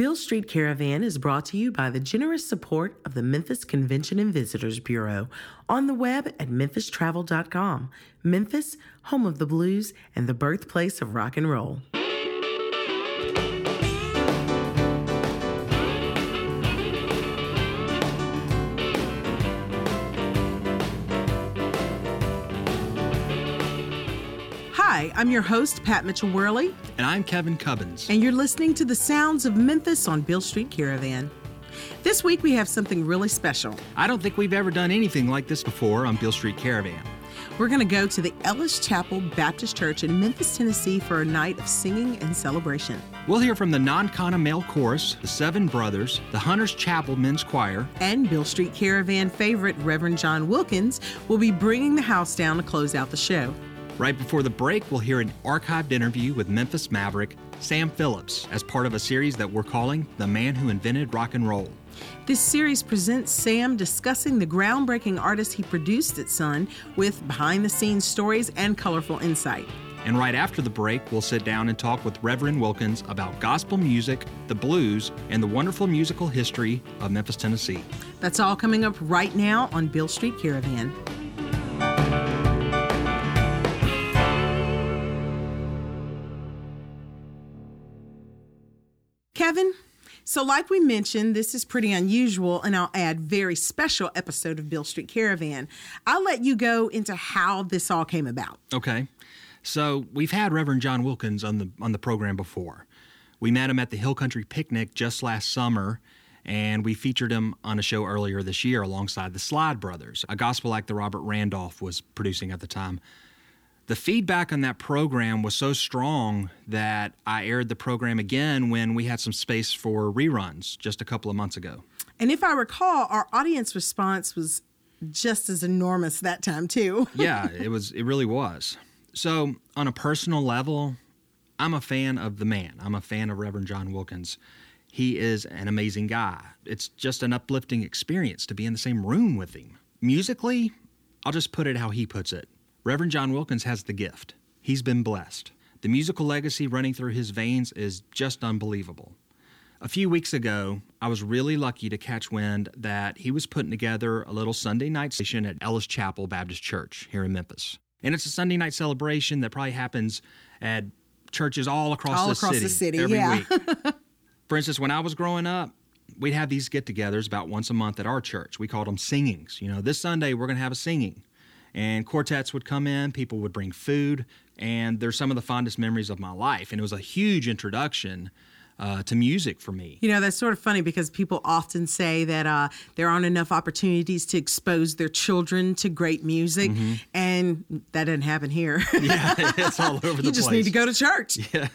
Beale Street Caravan is brought to you by the generous support of the Memphis Convention and Visitors Bureau on the web at memphistravel.com. Memphis, home of the blues and the birthplace of rock and roll. I'm your host, Pat Mitchell Worley, And I'm Kevin Cubbins. and you're listening to the sounds of Memphis on Beale Street Caravan. This week we have something really special. I don't think we've ever done anything like this before on Beale Street Caravan. We're going to go to the Ellis Chapel Baptist Church in Memphis, Tennessee for a night of singing and celebration. We'll hear from the Non-Kana Male Chorus, the Seven Brothers, the Hunters Chapel Men's Choir, And Beale Street Caravan favorite Reverend John Wilkins will be bringing the house down to close out the show. Right before the break, we'll hear an archived interview with Memphis Maverick Sam Phillips as part of a series that we're calling The Man Who Invented Rock and Roll. This series presents Sam discussing the groundbreaking artist he produced at Sun with behind the scenes stories and colorful insight. And right after the break, we'll sit down and talk with Reverend Wilkins about gospel music, the blues, and the wonderful musical history of Memphis, Tennessee. That's all coming up right now on Beale Street Caravan. Kevin, so like we mentioned, this is pretty unusual, and I'll add very special episode of Beale Street Caravan. I'll let you go into how this all came about. Okay. So we've had Reverend John Wilkins on the on the program before. We met him at the Hill Country Picnic just last summer, and we featured him on a show earlier this year alongside the Slide Brothers, a gospel act that Robert Randolph was producing at the time. The feedback on that program was so strong that I aired the program again when we had some space for reruns just a couple of months ago. And if I recall, our audience response was just as enormous that time too. yeah, it was. It really was. So, on a personal level, I'm a fan of the man. I'm a fan of Reverend John Wilkins. He is an amazing guy. It's just an uplifting experience to be in the same room with him. Musically, I'll just put it how he puts it. Reverend John Wilkins has the gift. He's been blessed. The musical legacy running through his veins is just unbelievable. A few weeks ago, I was really lucky to catch wind that he was putting together a little Sunday night session at Ellis Chapel Baptist Church here in Memphis. And it's a Sunday night celebration that probably happens at churches all across, All the, across city the city, every yeah. week. For instance, when I was growing up, we'd have these get togethers about once a month at our church. We called them singings. You know, this Sunday we're going to have a singing. And quartets would come in, people would bring food, and they're some of the fondest memories of my life. And it was a huge introduction uh, to music for me. You know, that's sort of funny because people often say that uh, there aren't enough opportunities to expose their children to great music, and that doesn't happen here. yeah, it's all over the you just place. need to go to church. Yeah.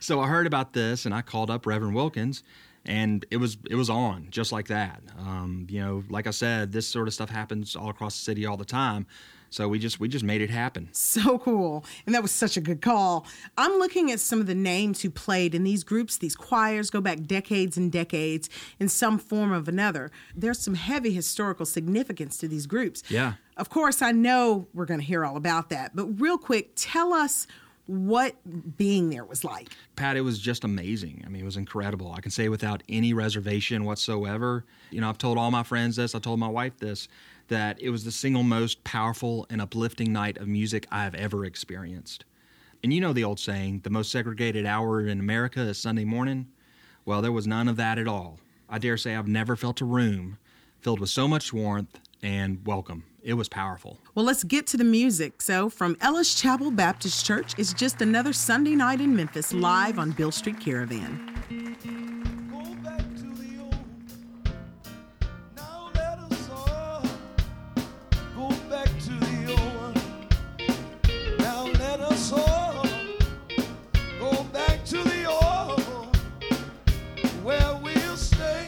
So I heard about this and I called up Reverend Wilkins and it was it was on just like that. Um, you know, like I said, this sort of stuff happens all across the city all the time. So we just we just made it happen. So cool. And that was such a good call. I'm looking at some of the names who played in these groups, these choirs go back decades and decades in some form of another. There's some heavy historical significance to these groups. Yeah. Of course, I know we're going to hear all about that, but real quick, tell us what being there was like. Pat, it was just amazing. I mean, it was incredible. I can say without any reservation whatsoever. You know, I've told all my friends this, I told my wife this, that it was the single most powerful and uplifting night of music I've ever experienced. And you know the old saying, the most segregated hour in America is Sunday morning? Well, there was none of that at all. I dare say I've never felt a room filled with so much warmth and welcome. It was powerful. Well, let's get to the music. So, from Ellis Chapel Baptist Church, it's just another Sunday night in Memphis, live on Beale Street Caravan. Go back to the old. Now let us all go back to the old. Now let us all go back to the old where we'll stay.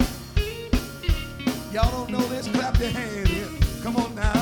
Y'all don't know this? Clap your hand here. Come on now,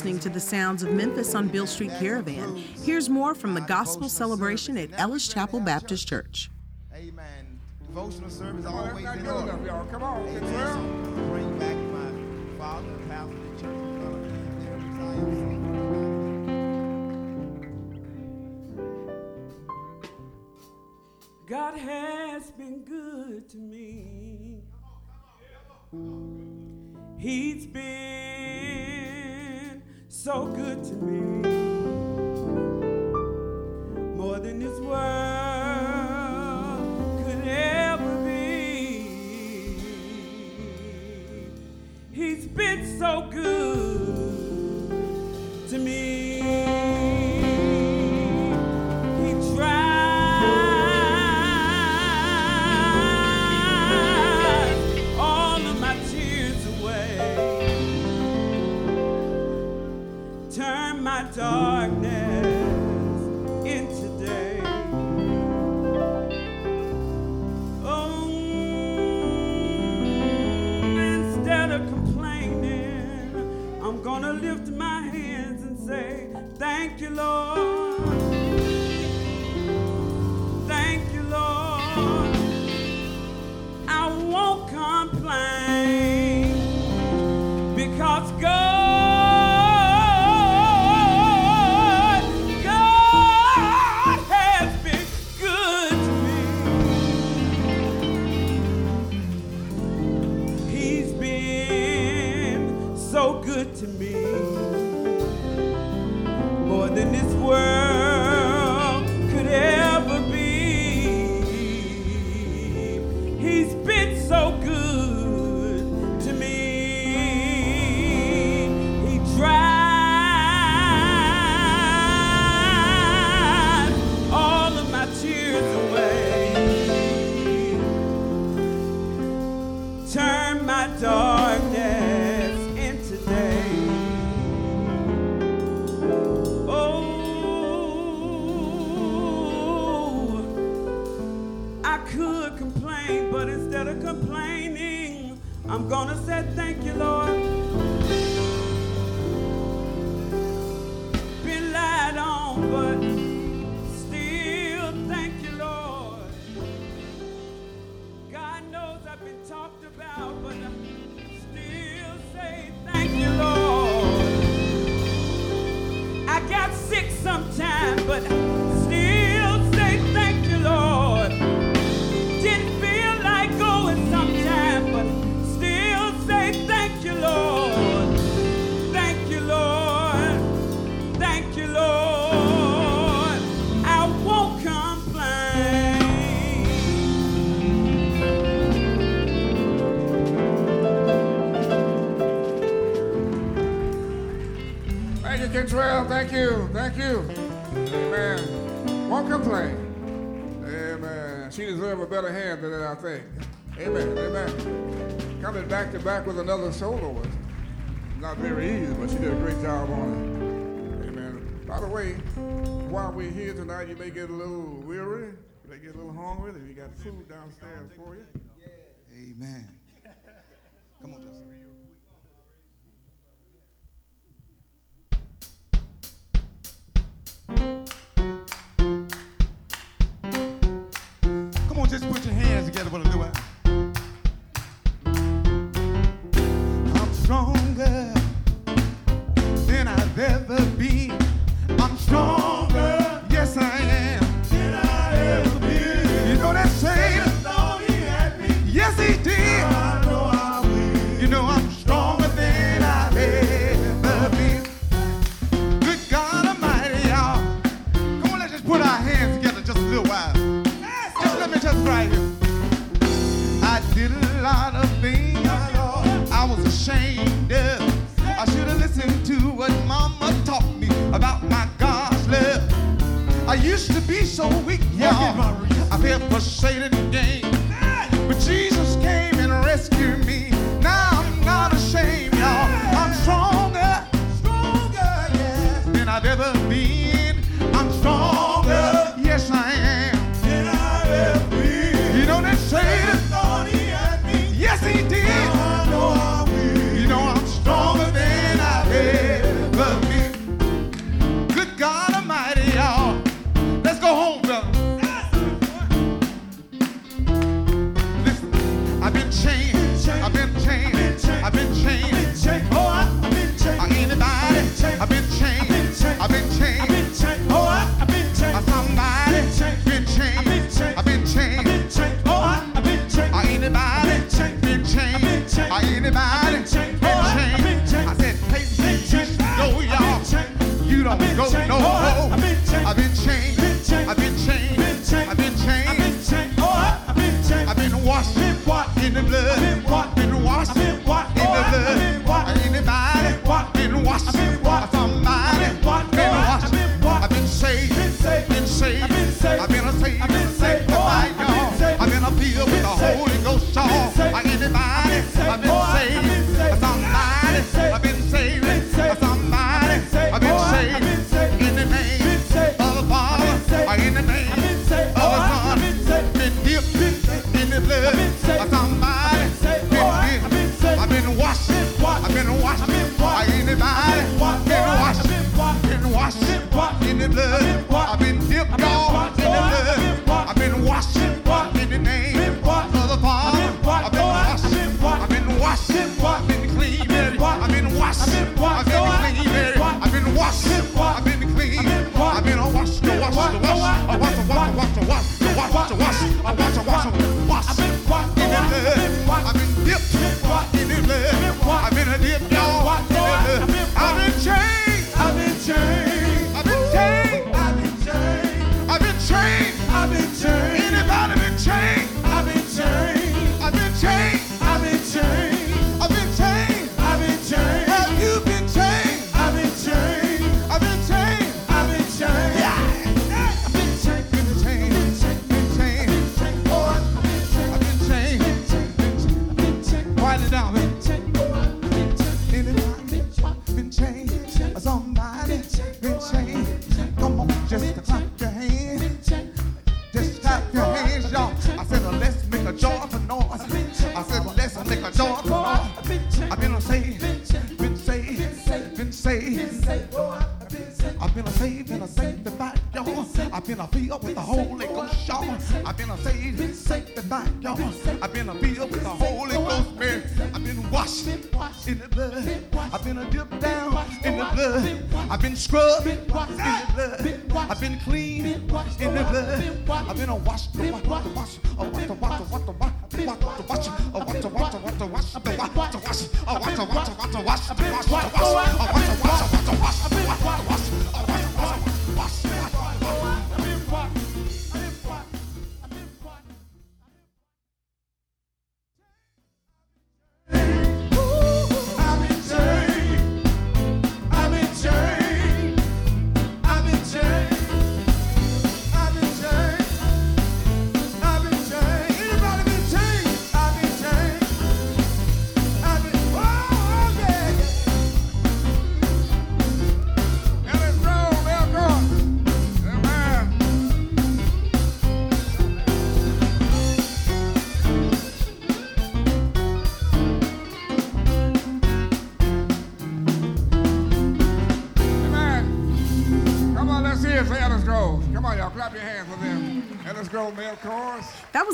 listening to the sounds of Memphis on Beale Street Caravan. Here's more from the gospel celebration at Ellis Chapel Baptist Church. Amen. Devotional service always in order. Come on, bring back my father, pastor, church. God has been good to me. He's been so good to me, more than it's worth. instead of complaining, I'm gonna say thank you, Lord. Well, thank you, thank you. Amen. Won't complain. Amen. She deserves a better hand than that, I think. Amen, amen. Coming back to back with another solo was not very easy, but she did a great job on it. Amen. By the way, while we're here tonight, you may get a little weary, you may get a little hungry, We got food downstairs for you. Amen. Come on, Justin. Come on, just put your hands together for a little while. I'm stronger than I've ever been. I'm strong. washed. I've been clean. I've been washed. I've been washed. Washed. Washed. Washed. Washed. Washed. Washed. watch up? What's watch, What's up?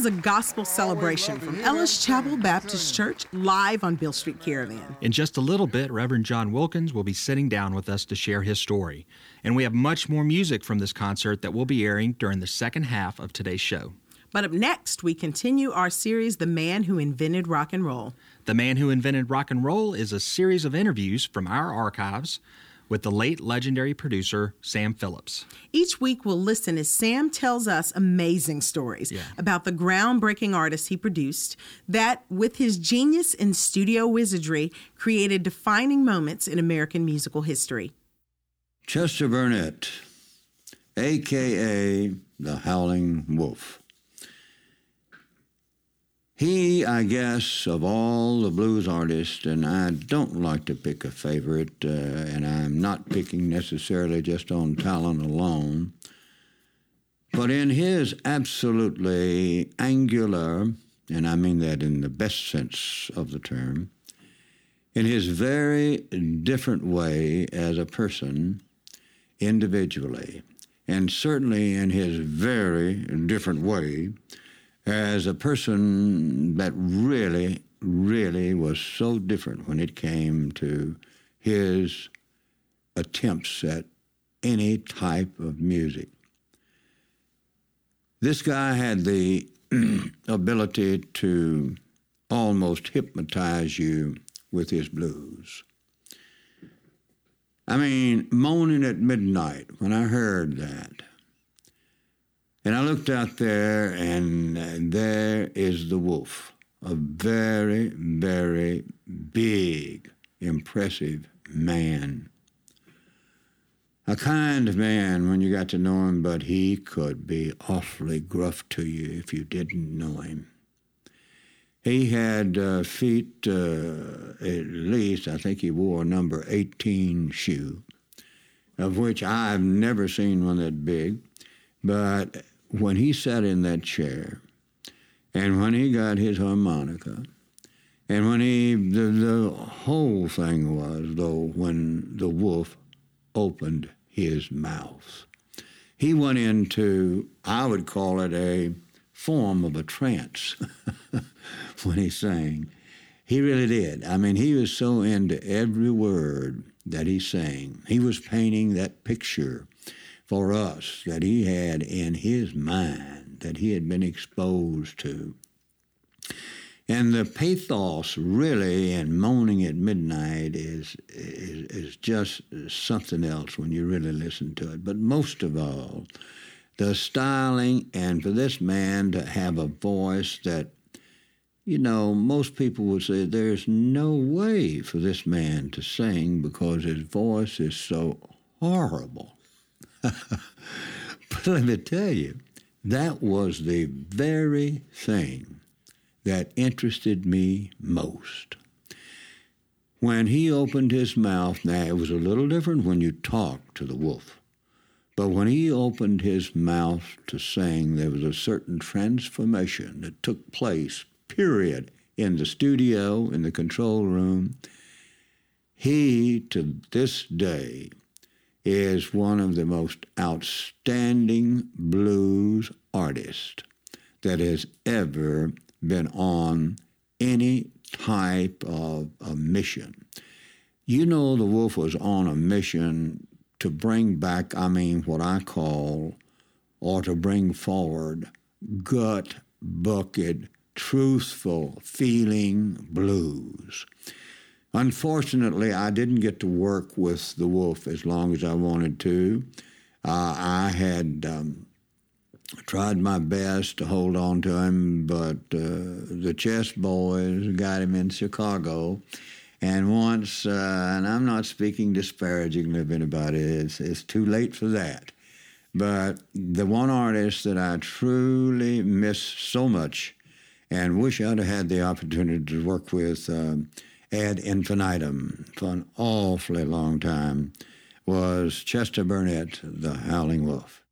A gospel celebration from Ellis. Chapel Baptist Church live on Beale Street Caravan. In just a little bit, Reverend John Wilkins will be sitting down with us to share his story. And we have much more music from this concert that will be airing during the second half of today's show. But up next, we continue our series, The Man Who Invented Rock and Roll. The Man Who Invented Rock and Roll is a series of interviews from our archives with the late legendary producer Sam Phillips. Each week, we'll listen as Sam tells us amazing stories Yeah. about the groundbreaking artists he produced that, with his genius and studio wizardry, created defining moments in American musical history. Chester Burnett, aka the Howling Wolf. He, I guess, of all the blues artists, and I don't like to pick a favorite, uh, and I'm not picking necessarily just on talent alone, but in his absolutely angular, and I mean that in the best sense of the term, in his very different way as a person, individually, and certainly in his very different way as a person that really, really was so different when it came to his attempts at any type of music. This guy had the ability to almost hypnotize you with his blues. I mean, moaning at midnight when I heard that. And I looked out there, and there is the wolf, a very, very big, impressive man. A kind man when you got to know him, but he could be awfully gruff to you if you didn't know him. He had uh, feet, uh, at least, I think he wore a number 18 shoe, of which I've never seen one that big. But when he sat in that chair, and when he got his harmonica, and when he, the, the whole thing was, though, when the wolf opened his mouth, he went into, I would call it a form of a trance when he sang. He really did. I mean, he was so into every word that he sang. He was painting that picture for us that he had in his mind, that he had been exposed to. And the pathos, really, in moaning at midnight is, is, is just something else when you really listen to it. But most of all, the styling, and for this man to have a voice that, you know, most people would say there's no way for this man to sing because his voice is so horrible. but let me tell you, that was the very thing that interested me most. When he opened his mouth, now it was a little different when you talked to the wolf, but when he opened his mouth to sing, there was a certain transformation that took place, period, in the studio, in the control room. He, to this day, is one of the most outstanding blues artists that has ever been on any type of a mission. You know, the Wolf was on a mission to bring back, I mean, what I call, or to bring forward, gut bucket, truthful feeling blues. Unfortunately, I didn't get to work with the Wolf as long as I wanted to. Uh, I had um, tried my best to hold on to him, but uh, the Chess Boys got him in Chicago. And once, uh, and I'm not speaking disparagingly of anybody, it's, it's too late for that. But the one artist that I truly miss so much and wish I'd have had the opportunity to work with um, ad infinitum for an awfully long time was Chester Burnett, the Howling Wolf.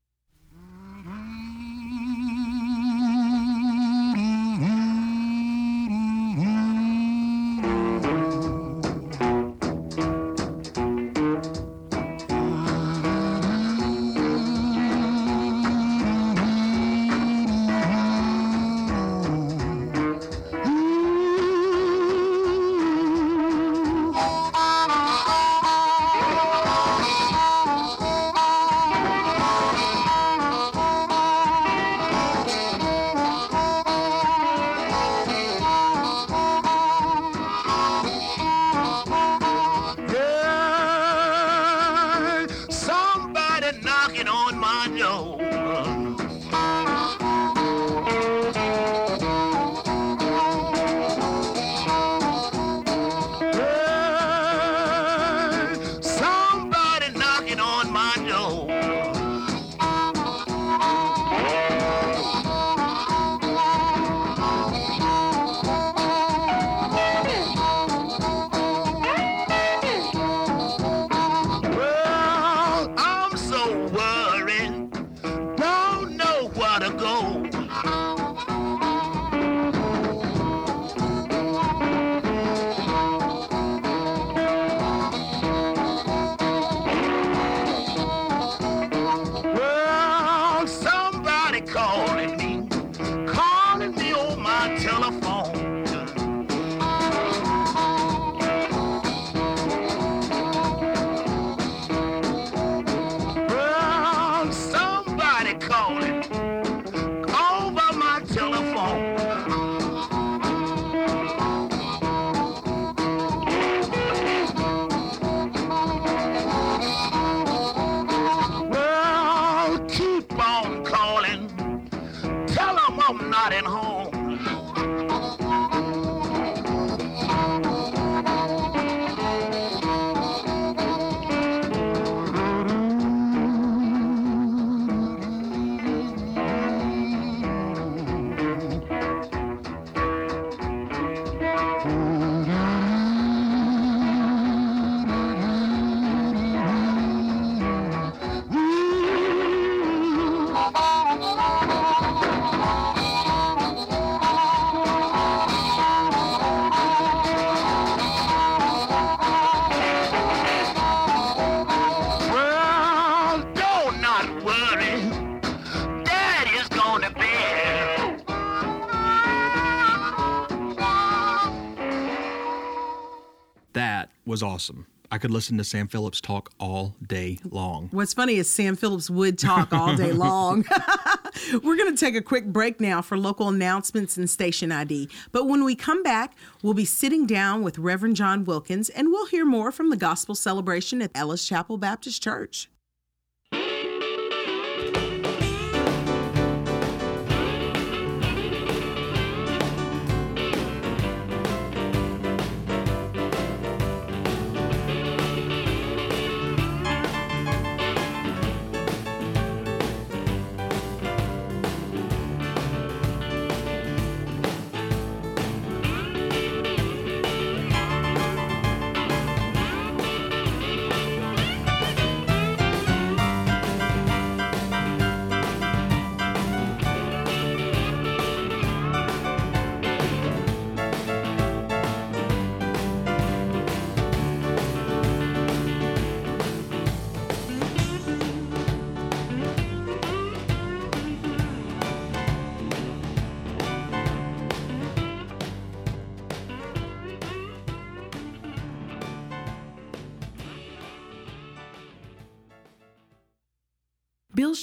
Was awesome. I could listen to Sam Phillips talk all day long. What's funny is Sam Phillips would talk all day long. We're going to take a quick break now for local announcements and station ID. But when we come back, we'll be sitting down with Reverend John Wilkins and we'll hear more from the gospel celebration at Ellis Chapel Baptist Church.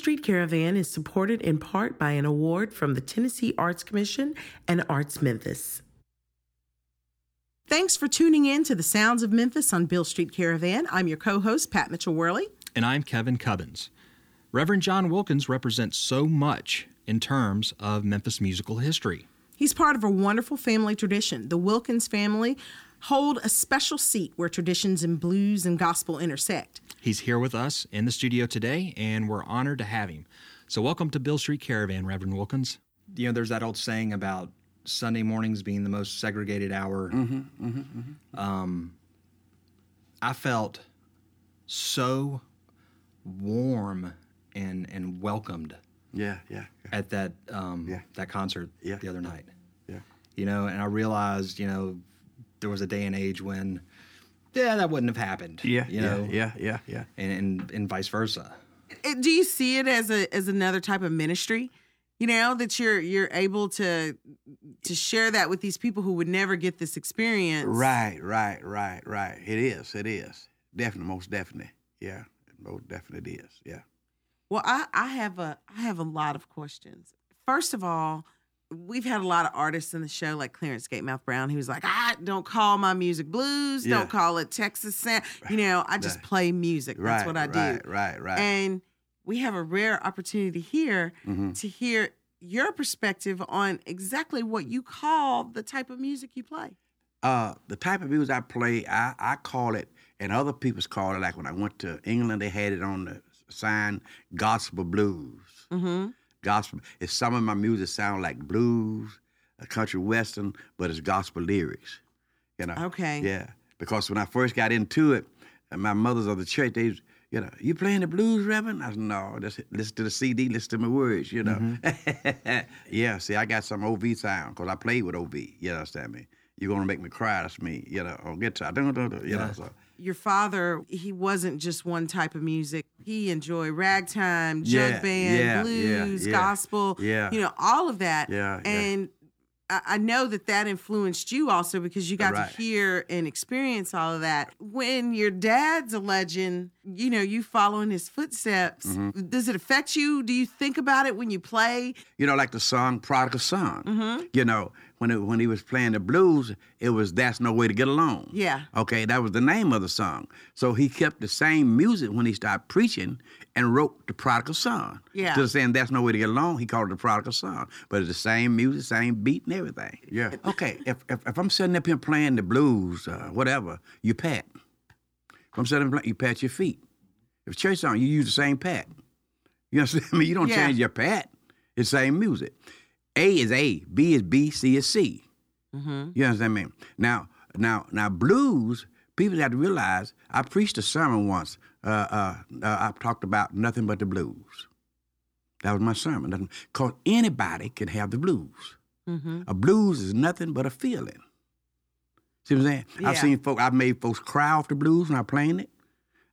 Street Caravan is supported in part by an award from the Tennessee Arts Commission and Arts Memphis. Thanks for tuning in to the Sounds of Memphis on Beale Street Caravan. I'm your co host, Pat Mitchell Worley. And I'm Kevin Cubbins. Reverend John Wilkins represents so much in terms of Memphis musical history. He's part of a wonderful family tradition. The Wilkins family hold a special seat where traditions in blues and gospel intersect. He's here with us in the studio today, and we're honored to have him. So, welcome to Beale Street Caravan, Reverend Wilkins. You know, there's that old saying about Sunday mornings being the most segregated hour. Um, I felt so warm and and welcomed Yeah, yeah, yeah. at that um, Yeah. that concert Yeah. the other night. Yeah. You know, and I realized, you know, there was a day and age when, yeah, that wouldn't have happened. Yeah, you yeah, know, yeah, yeah, yeah. and and, and vice versa. Do you see it as a as another type of ministry? You know that you're you're able to to share that with these people who would never get this experience. Right, right, right, right. It is, it is. Definitely, most definitely. Yeah, most definitely it is. Yeah. Well, I, I have a I have a lot of questions. First of all, we've had a lot of artists in the show, like Clarence Gatemouth Brown, who's like, I don't call my music blues, Yeah. don't call it Texas sound. You know, I just Right. play music. That's right, what I do. Right, right. right. And we have a rare opportunity here Mhm. to hear your perspective on exactly what you call the type of music you play. Uh, the type of music I play, I, I call it, and other people's call it. Like when I went to England, they had it on the sign, gospel blues. Mm-hmm. Gospel. It's some of my music sound like blues, a country western, but it's gospel lyrics. You know. Okay. Yeah, because when I first got into it, and my mothers of the church, they, you know, you playing the blues, Reverend? I said, no, just listen to the CD, listen to my words, you know. Mm-hmm. yeah, see, I got some OV sound because I played with OV. You understand me? You're gonna make me cry. That's me. You know, on guitar. You know. So Your father, he wasn't just one type of music. He enjoyed ragtime, jug Yeah, band, yeah, blues, yeah, gospel, yeah. you know, all of that. Yeah, yeah. And I know that that influenced you also because you got Right. to hear and experience all of that. When your dad's a legend, you know, you follow in his footsteps. Mm-hmm. Does it affect you? Do you think about it when you play? you know, like the song "Prodigal Son." Mm-hmm. You know, when it, when he was playing the blues, it was "That's No Way to Get Along." Yeah. Okay, that was the name of the song. So he kept the same music when he started preaching and wrote the Prodigal Son. Yeah. Just saying "That's No Way to Get Along," he called it the Prodigal Son, but it's the same music, same beat, and everything. Yeah. Okay, if if, if I'm sitting up here playing the blues, uh, whatever, you pat. If I'm sitting up playing, you pat your feet. If church song, you use the same pat. You understand me? You don't Yeah. change your pat. It's same music. A is A, B is B, C is C. Mm-hmm. You understand me? Now, now, now, blues. People have to realize. I preached a sermon once. Uh, uh, uh, I talked about nothing but the blues. That was my sermon. Because anybody can have the blues. Mm-hmm. A blues is nothing but a feeling. See what I'm saying? I've seen folks. I've made folks cry off the blues when I'm playing it.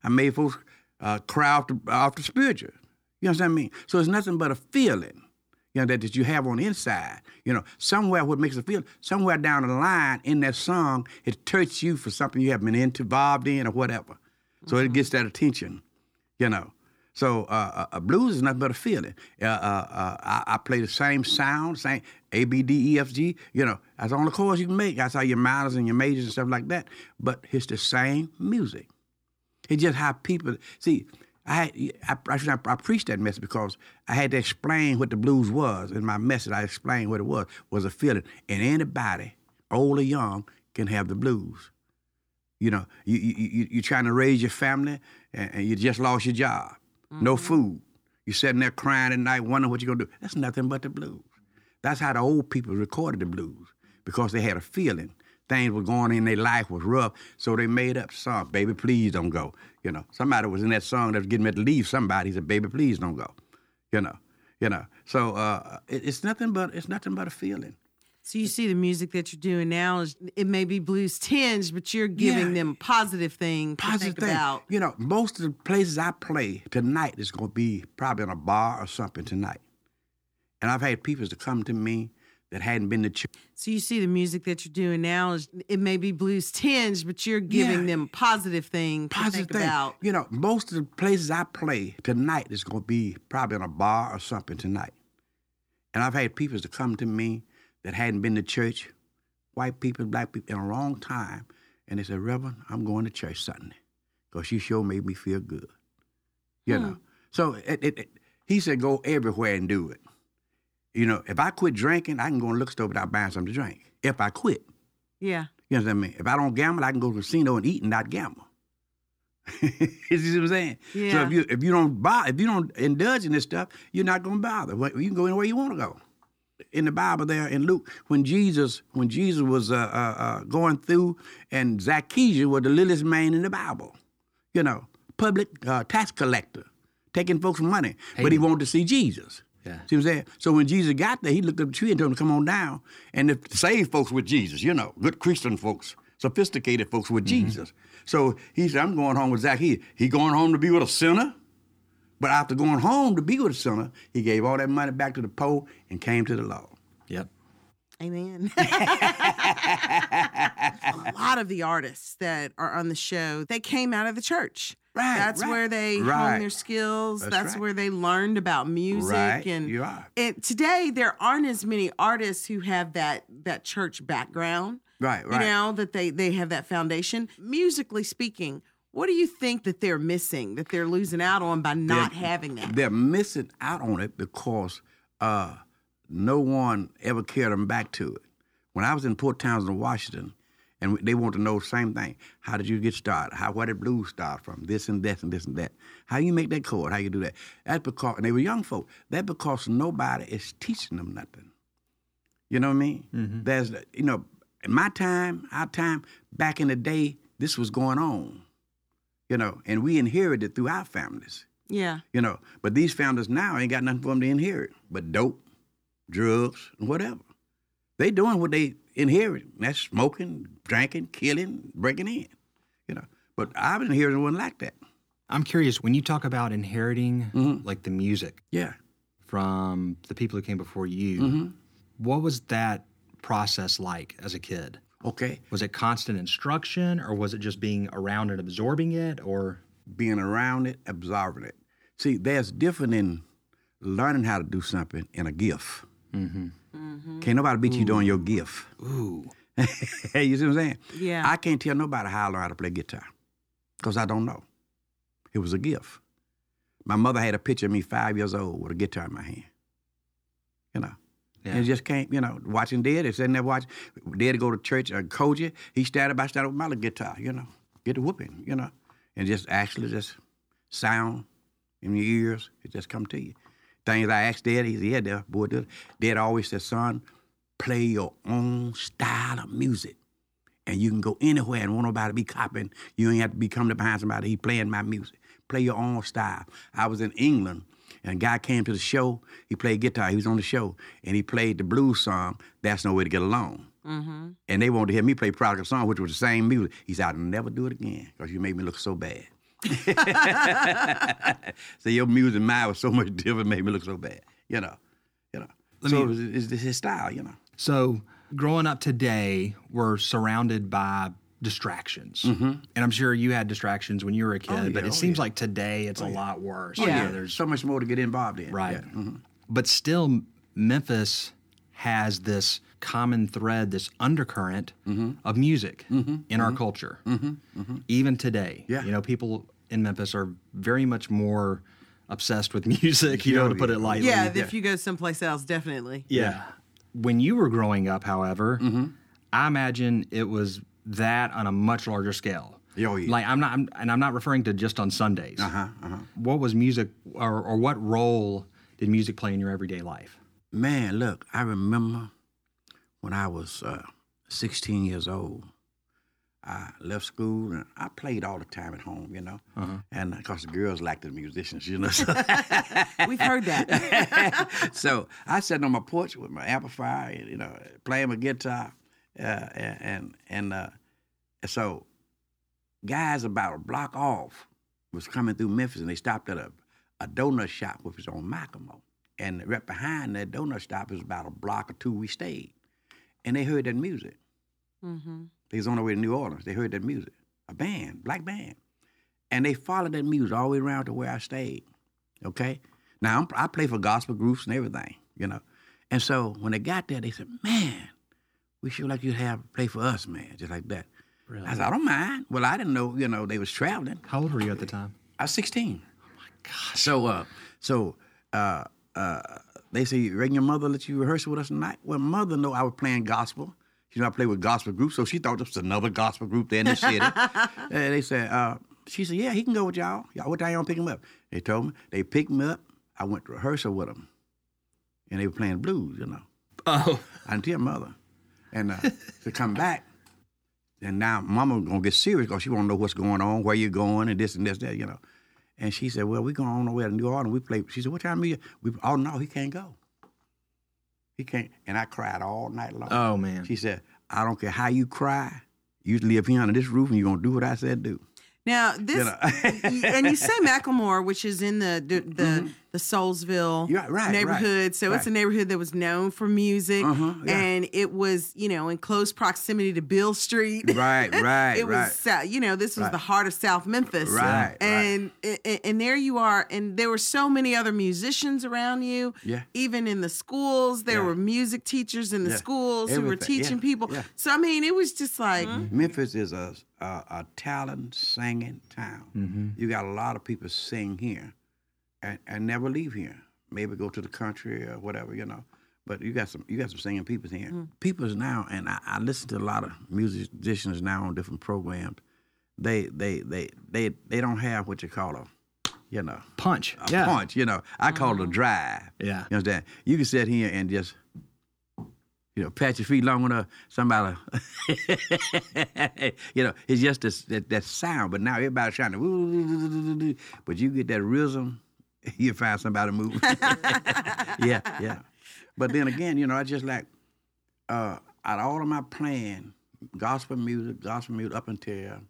I made folks uh, cry off the, off the spiritual. You understand me? So it's nothing but a feeling. You know that, that you have on the inside. You know somewhere what makes it feel. Somewhere down the line in that song, it touches you for something you have been involved in, or whatever. So it gets that attention. You know. So uh, uh, blues is nothing but a feeling. Uh, uh, uh, I, I play the same sound, same A, B, D, E, F, G. You know, that's all the chords you can make. That's how your minors and your majors and stuff like that. But it's the same music. It's just how people see. I had, I, I, I preached that message because I had to explain what the blues was. In my message, I explained what it was was a feeling, and anybody, old or young, can have the blues. You know, you you you you're trying to raise your family, and, and you just lost your job, no mm-hmm. food. You're sitting there crying at night, wondering what you're gonna do. That's nothing but the blues. That's how the old people recorded the blues because they had a feeling. Things were going in their life was rough, so they made up song, "Baby, please don't go." You know, somebody was in that song that was getting ready to leave somebody. He said, "Baby, please don't go." You know, you know. So uh, it, it's nothing but it's nothing but a feeling. So you see the music that you're doing now is it may be blues tinged, but you're giving Yeah. them positive thing to Positive thing. about. You know, most of the places I play tonight is going to be probably in a bar or something tonight. And I've had people to come to me that hadn't been to church. So you see the music that you're doing now is it may be blues tinged, but you're giving Yeah. them positive thing to Positive think thing. about. You know, most of the places I play tonight is going to be probably in a bar or something tonight. And I've had people to come to me that hadn't been to church, white people, black people, in a long time. And they said, Reverend, I'm going to church Sunday because you sure made me feel good. You hmm. know? So it, it, it- he said, go everywhere and do it. You know, if I quit drinking, I can go and look store without buying something to drink. If I quit. Yeah. You know what I mean? If I don't gamble, I can go to the casino and eat and not gamble. you see what I'm saying? Yeah. So if you if you don't buy if you don't indulge in this stuff, you're not going to bother. Well, You can go anywhere you want to go. In the Bible, there in Luke, when Jesus when Jesus was uh, uh, uh, going through, and Zacchaeus was the littlest man in the Bible, you know, public uh, tax collector, taking folks' money, but he wanted to see Jesus. Yeah. See what I'm saying? So when Jesus got there, he looked up the tree and told him to come on down. And the saved folks with Jesus, you know, good Christian folks, sophisticated folks with mm-hmm. Jesus. So he said, I'm going home with Zacchaeus. He going home to be with a sinner? But after going home to be with a sinner, he gave all that money back to the poor and came to the Lord. Yep. Amen. a lot of the artists that are on the show, they came out of the church. Right, That's right, where they honed right. their skills. That's, That's right. where they learned about music. And, you are. and today there aren't as many artists who have that that church background. Right, right. You know, that they they have that foundation. Musically speaking, what do you think that they're missing, that they're losing out on by not They're- having that? They're missing out on it because uh, no one ever carried them back to it. When I was in Port Townsend, Washington, and they want to know the same thing. How did you get started? How where did blues start from? This and that and this and that. How you make that chord? How you do that? That's because and they were young folk. That's because nobody is teaching them nothing. You know what I mean? Mm-hmm. There's you know, in my time, our time, back in the day, this was going on. You know, and we inherited through our families. Yeah. You know, but these families now ain't got nothing for them to inherit but dope, drugs, and whatever. They doing what they inherit. and That's smoking, drinking, killing, breaking in. You know, but I've been inherited one like that. I'm curious when you talk about inheriting like the music Yeah. from the people who came before you. What was that process like as a kid? Okay. Was it constant instruction or was it just being around and absorbing it or Being around it, absorbing it. See, there's different in learning how to do something and a gift. Mm-hmm. Can't nobody beat you doing your gift. ooh you see what I'm saying? Yeah. I can't tell nobody how I learned how to play guitar because I don't know. It was a gift. My mother had a picture of me five years old with a guitar in my hand. You know. Yeah. And it just can't, you know, watching Dad, sitting there watching. Dad go to church, uh, Koji, he started, by started with my little guitar, you know, get the whooping, you know, and just actually just sound in your ears, it just come to you. Things I asked Dad, he said, yeah, Dad, boy, Dad. Dad always said, son, play your own style of music. And you can go anywhere and want nobody be copying. You ain't have to be coming up behind somebody. He playing my music. Play your own style. I was in England, and a guy came to the show. He played guitar. He was on the show, and he played the blues song. That's no way to get along. Mm-hmm. And they wanted to hear me play Prodigal Song, which was the same music. He said, "I'll never do it again because you made me look so bad." so your music and mine was so much different, made me look so bad. You know, you know. Let so me- it was, it's, it's his style, you know. So, growing up today, we're surrounded by distractions. And I'm sure you had distractions when you were a kid, yeah, but it oh, seems yeah. like today it's a lot worse. Oh, Yeah. yeah, there's so much more to get involved in. Right. Yeah. mhm. But still, Memphis has this common thread, this undercurrent Mm-hmm. of music in our culture. Even today, Yeah. you know, people in Memphis are very much more obsessed with music, you know, to put it lightly. Yeah, if you go someplace else, definitely. Yeah. When you were growing up, however, Mm-hmm. I imagine it was that on a much larger scale. Oh, yeah. Like I'm not, I'm, and I'm not referring to just on Sundays. Uh-huh, uh-huh. What was music, or, or what role did music play in your everyday life? Man, look, I remember when I was uh, 16 years old. I left school and I played all the time at home, you know. And of course, the girls liked the musicians, you know. So, We've heard that. so I sat on my porch with my amplifier, and, you know, playing my guitar, uh, and and, and uh, so guys about a block off was coming through Memphis, and they stopped at a, a donut shop which was on McLemore. And right behind that donut stop is about a block or two we stayed. And they heard that music. Mm-hmm. They was on their way to New Orleans. They heard that music. A band, black band. And they followed that music all the way around to where I stayed. Okay? Now, I'm, I play for gospel groups and everything, you know. And so when they got there, they said, man, we sure like you to have play for us, man, just like that. Really? I said, I don't mind. Well, I didn't know, you know, they was traveling. How old were you at the time? I was 16. Oh my gosh. So, uh, so uh, uh, they say, Reagan, your mother let you rehearse with us tonight? Well, mother know I was playing gospel. She know I played with gospel groups, so she thought this was another gospel group there in the city. and they said, uh, she said, yeah, he can go with y'all. Y'all, what time y'all pick him up? They told me. They picked me up. I went to rehearsal with them. And they were playing blues, you know. Oh. I didn't tell mother. And uh, to come back, and now mama gonna get serious because she wanna know what's going on, where you're going, and this and this, that, you know. And she said, Well, we're going on the way to New Orleans. We play. She said, What time are you? We, oh, no, he can't go. He can't. And I cried all night long. Oh man. She said, I don't care how you cry. You live here under this roof and you're going to do what I said do. Now this, You know. and you say McLemore, which is in the the the, the Soulsville Yeah, right, right, neighborhood. So it's a neighborhood that was known for music, Uh-huh, yeah. and it was you know in close proximity to Beale Street. Right, right, it was right. You know this was Right. the heart of South Memphis. Right, right. and and and there you are, and there were so many other musicians around you. Yeah. even in the schools, there Yeah. were music teachers in the schools who were Everything, teaching people. So I mean, it was just like. Memphis is a, a, a talent singing town. Mm-hmm. You got a lot of people sing here and, and never leave here. Maybe go to the country or whatever, you know. But you got some you got some singing people here. People's now, and I, I listen to a lot of musicians now on different programs. They they they they they don't have what you call a you know Punch. a yeah. punch. You know, I call it a drive. Yeah. You understand? You can sit here and just, you know, pat your feet long enough. Somebody, you know, it's just this, that, that sound. But now everybody's trying to, but you get that rhythm, you find somebody moving. yeah, yeah. But then again, you know, I just like, uh, out of all of my playing, gospel music, gospel music up until,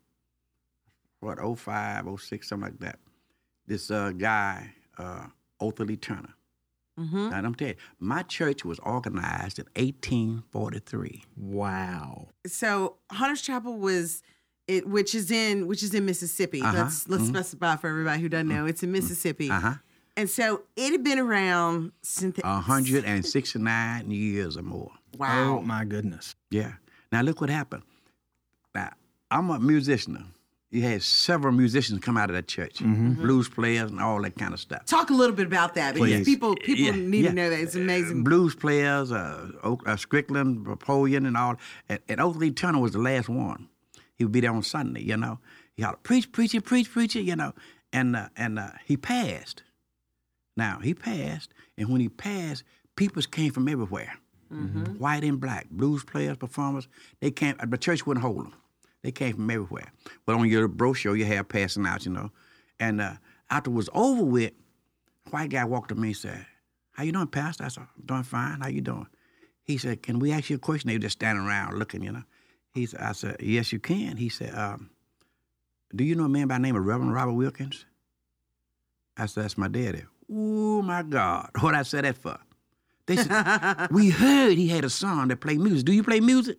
what, 05, 06, something like that this uh, guy, uh, Othar Turner. Mhm. Now, I'm telling you, my church was organized in 1843. Wow. so Hunter's Chapel was it, which is in which is in Mississippi. Uh-huh, Let's let's specify for everybody who doesn't know. It's in Mississippi, Uh huh. and so it had been around since the, 169 years or more. Wow. Oh my goodness. Yeah. Now, look what happened. Now, I'm a musician. You had several musicians come out of that church, Mm-hmm. blues players and all that kind of stuff. Talk a little bit about that because Please. people people Yeah, need yeah. to know that it's amazing. Blues players, uh, Oak, uh, Strickland, Napoleon, and all. And, and Othar Turner was the last one. He would be there on Sunday, you know. He had preach, preaching, preach, preaching, you know. And uh, and uh, he passed. Now he passed, and when he passed, people came from everywhere, white and black, blues players, performers. They came. The church wouldn't hold them. They came from everywhere. But on your brochure, you have passing out, you know. And uh, after it was over with, white guy walked to me and said, "How you doing, Pastor?" I said, "I'm doing fine. How you doing?" He said, "Can we ask you a question?" They were just standing around looking, you know. He said, "I said, yes, you can." He said, um, "Do you know a man by the name of Reverend Robert Wilkins?" I said, "That's my daddy." Oh my God! What I said that for? They said, "We heard he had a son that played music. Do you play music?"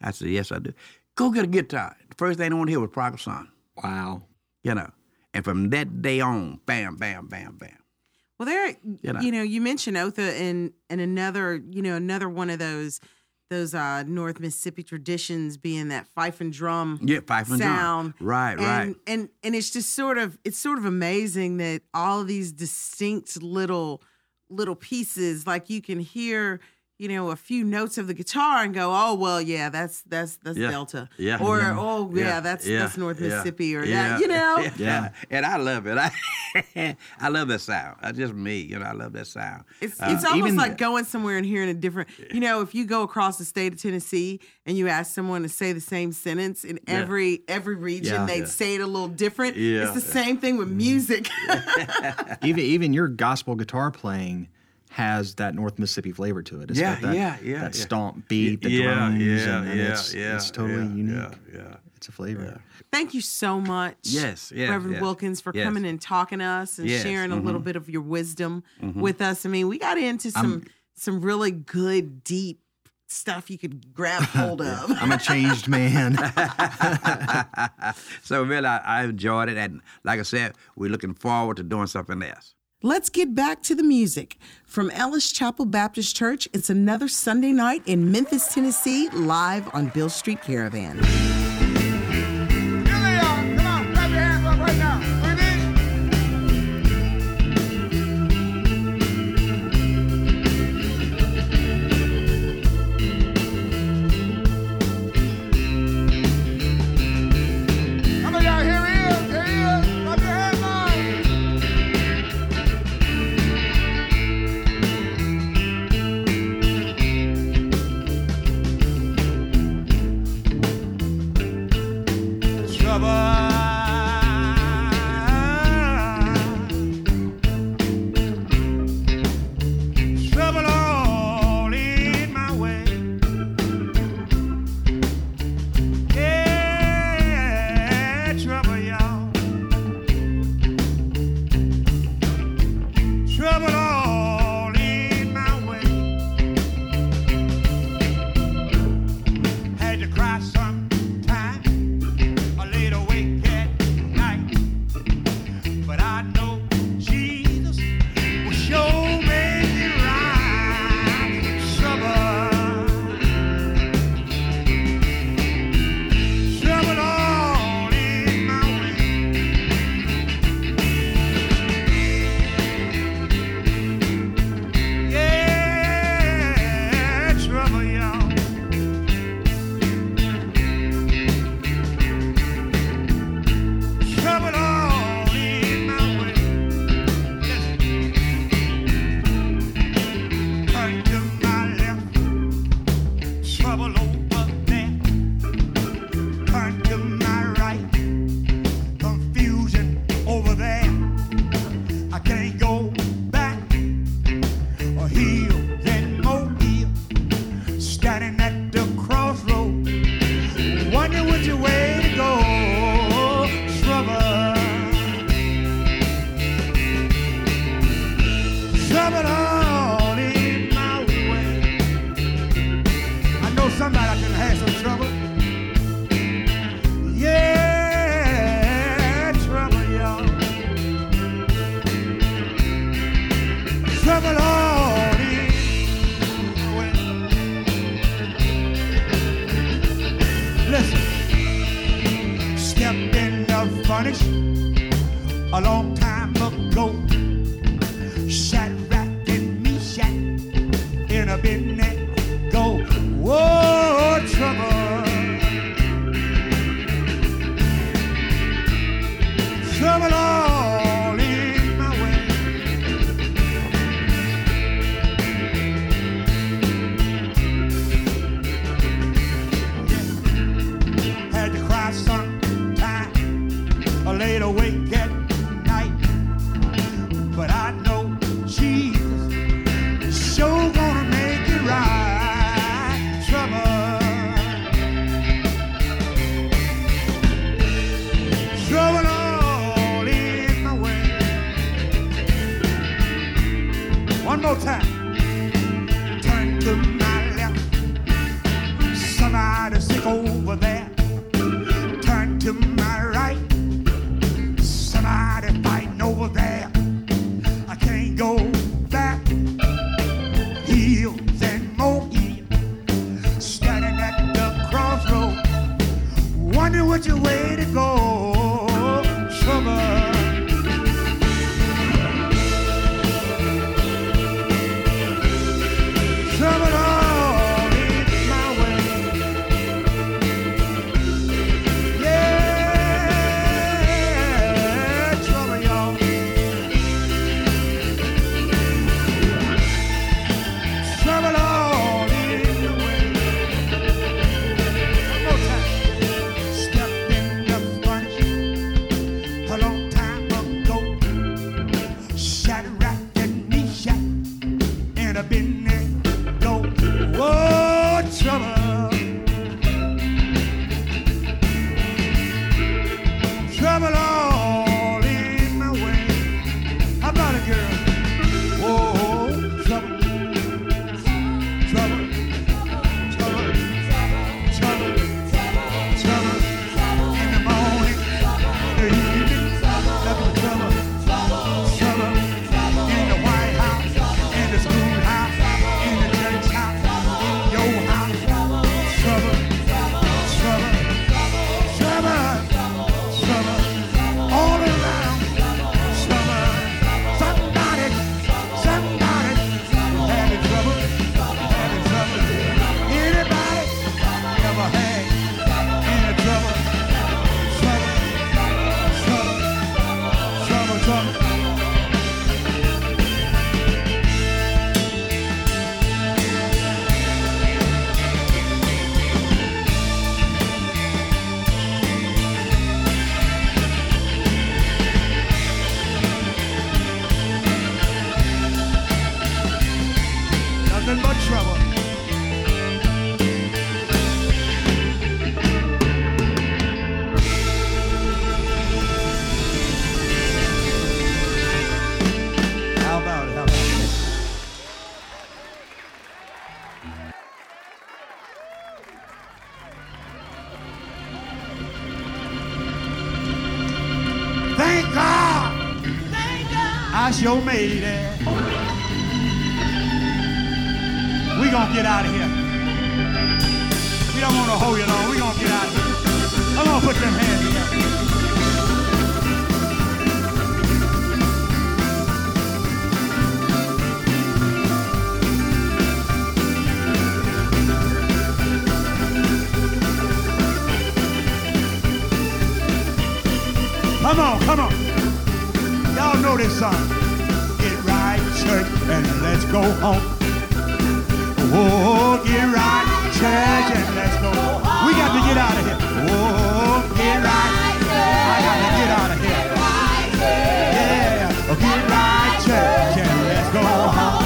I said, "Yes, I do." Go get a guitar. The first thing they want to hear was Prodigal Son. Wow. You know. And from that day on, bam, bam, bam, bam. Well, there, You know. you know, you mentioned Othar and and another, you know, another one of those those uh North Mississippi traditions being that fife and drum Yeah, fife and drum. sound. Right, and, right. And and it's just sort of it's sort of amazing that all of these distinct little little pieces, like you can hear, you know, a few notes of the guitar and go, oh well, yeah, that's that's that's Yeah. Delta. Yeah. Or Yeah. oh yeah, that's yeah, that's North yeah, Mississippi or yeah, that, you know. Yeah. Yeah. And I love it. I I love that sound. i just me. You know, I love that sound. It's Uh, it's almost even- like going somewhere and hearing a different. You know, if you go across the state of Tennessee and you ask someone to say the same sentence in every every region, Yeah. they'd Yeah. say it a little different. Yeah. It's the same thing with music. even even your gospel guitar playing has that North Mississippi flavor to it. It's Yeah, got that, yeah, yeah, That yeah. stomp beat, the yeah, drums, yeah, and, and yeah, it's, yeah, it's totally yeah, unique. Yeah, yeah. It's a flavor. Thank you so much. Yes, yes, Reverend yes, Wilkins, for yes. coming and talking to us and Yes, sharing a little bit of your wisdom Mhm. with us. I mean, we got into some I'm- some really good, deep stuff you could grab hold of. I'm a changed man. so really, I, I enjoyed it, and like I said, we're looking forward to doing something else. Let's get back to the music. From Ellis Chapel Baptist Church, it's another Sunday night in Memphis, Tennessee, live on Beale Street Caravan. Your lady. We gonna get out of here. We don't want to hold you long. We gonna get out of here. I'm gonna put them hands together. Come on, come on. Y'all know this song. Get right, church, and let's go home. Oh, get right, church, and let's go. We got to get out of here. Oh, get right. I got to get out of here. Yeah. Oh, get right, church, and let's go home.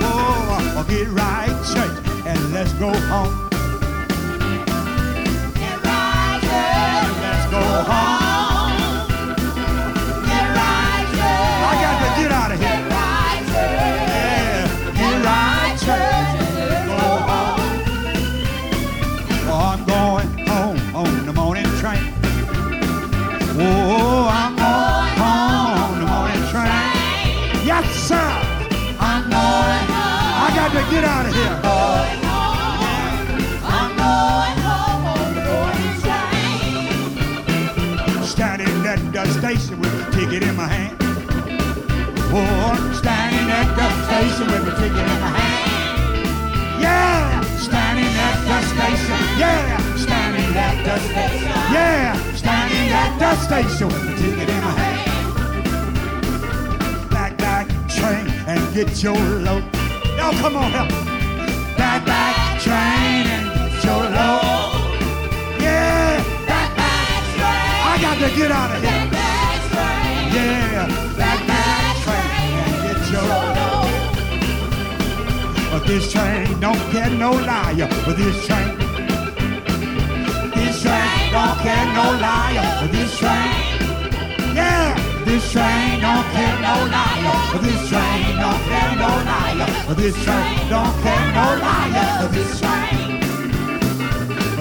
Oh, oh, get right, church, and let's go home. Station with a ticket in my hand. Yeah, standing at the station. Yeah, standing at the station. Yeah, standing at the station with a ticket in my hand. Back, back, train and get your load. Y'all come on, help. Back, back, train and get your load. Yeah, back, back, train. I got to get out of here. Yeah, back, back, this train don't get no liar. But this train, this train don't get no liar. But this train, yeah, this train don't get no liar. This train don't get no liar. This train don't get no liar. This train,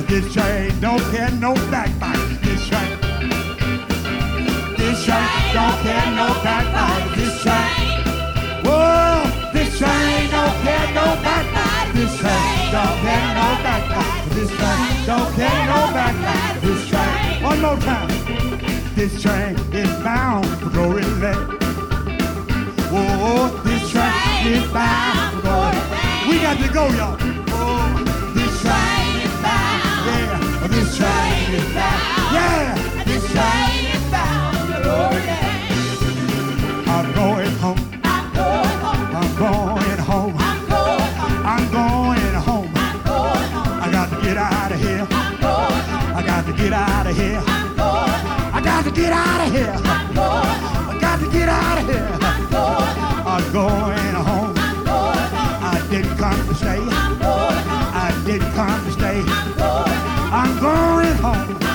this train don't get no backbite. This train. This train don't get no backbite. This train. Whoa, this train don't get no backbite. This train don't get no backbite. This train don't get no backbite. This train. One more time. This train is bound for glory land. Whoa, oh, this train is bound for glory land. We got to go, y'all. Oh, this train is bound. Yeah, this train is bound. Yeah, this train is bound for glory land. I'm going home. Get out of here. I got to get out of here. I'm going home. I didn't come to stay. I didn't come to stay. I'm going home. Going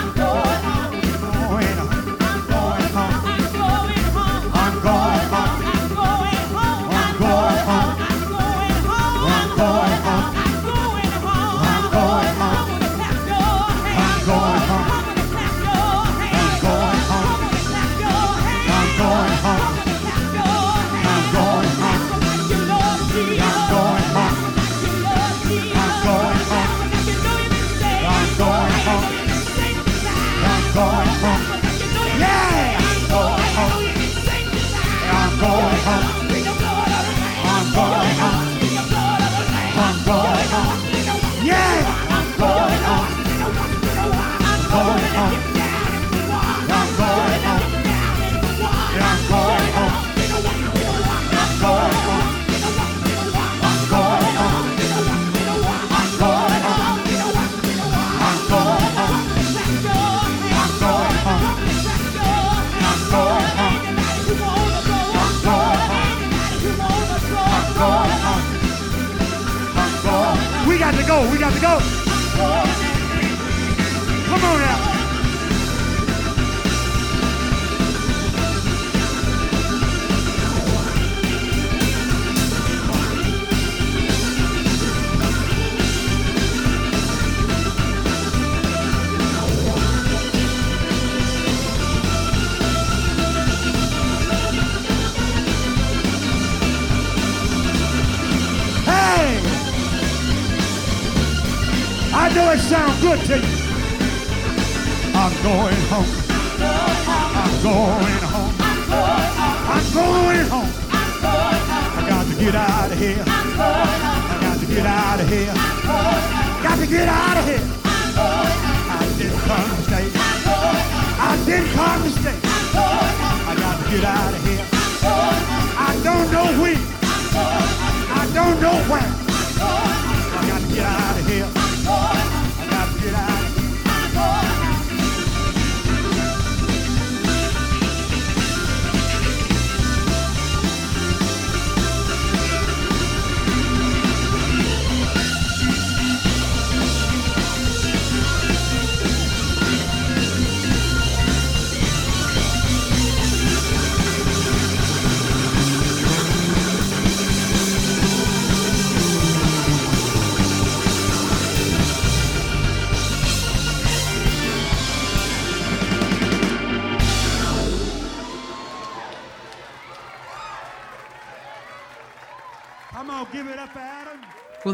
stay. I got to get out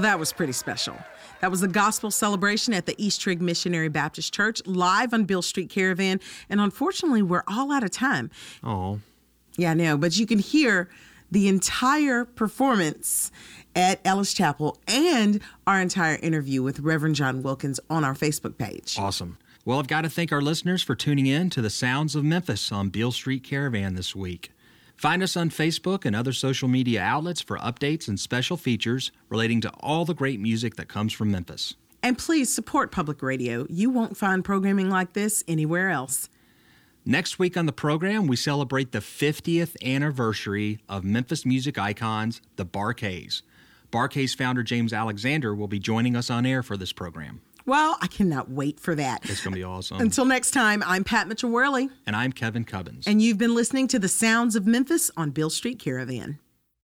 Well, that was pretty special. That was the gospel celebration at the East Trigg Missionary Baptist Church, live on Beale Street Caravan. And unfortunately, we're all out of time. Oh, Yeah, I know, but you can hear the entire performance at Ellis Chapel and our entire interview with Reverend John Wilkins on our Facebook page. awesome. Well, I've got to thank our listeners for tuning in to the Sounds of Memphis on Beale Street Caravan this week. Find us on Facebook and other social media outlets for updates and special features relating to all the great music that comes from Memphis. And please support public radio. You won't find programming like this anywhere else. Next week on the program, we celebrate the 50th anniversary of Memphis music icons, the Bar-Kays. Bar-Kays founder James Alexander will be joining us on air for this program. Well, I cannot wait for that. It's going to be awesome. Until next time, I'm Pat Mitchell Worley, and I'm Kevin Cubbins. and you've been listening to the sounds of Memphis on Beale Street Caravan.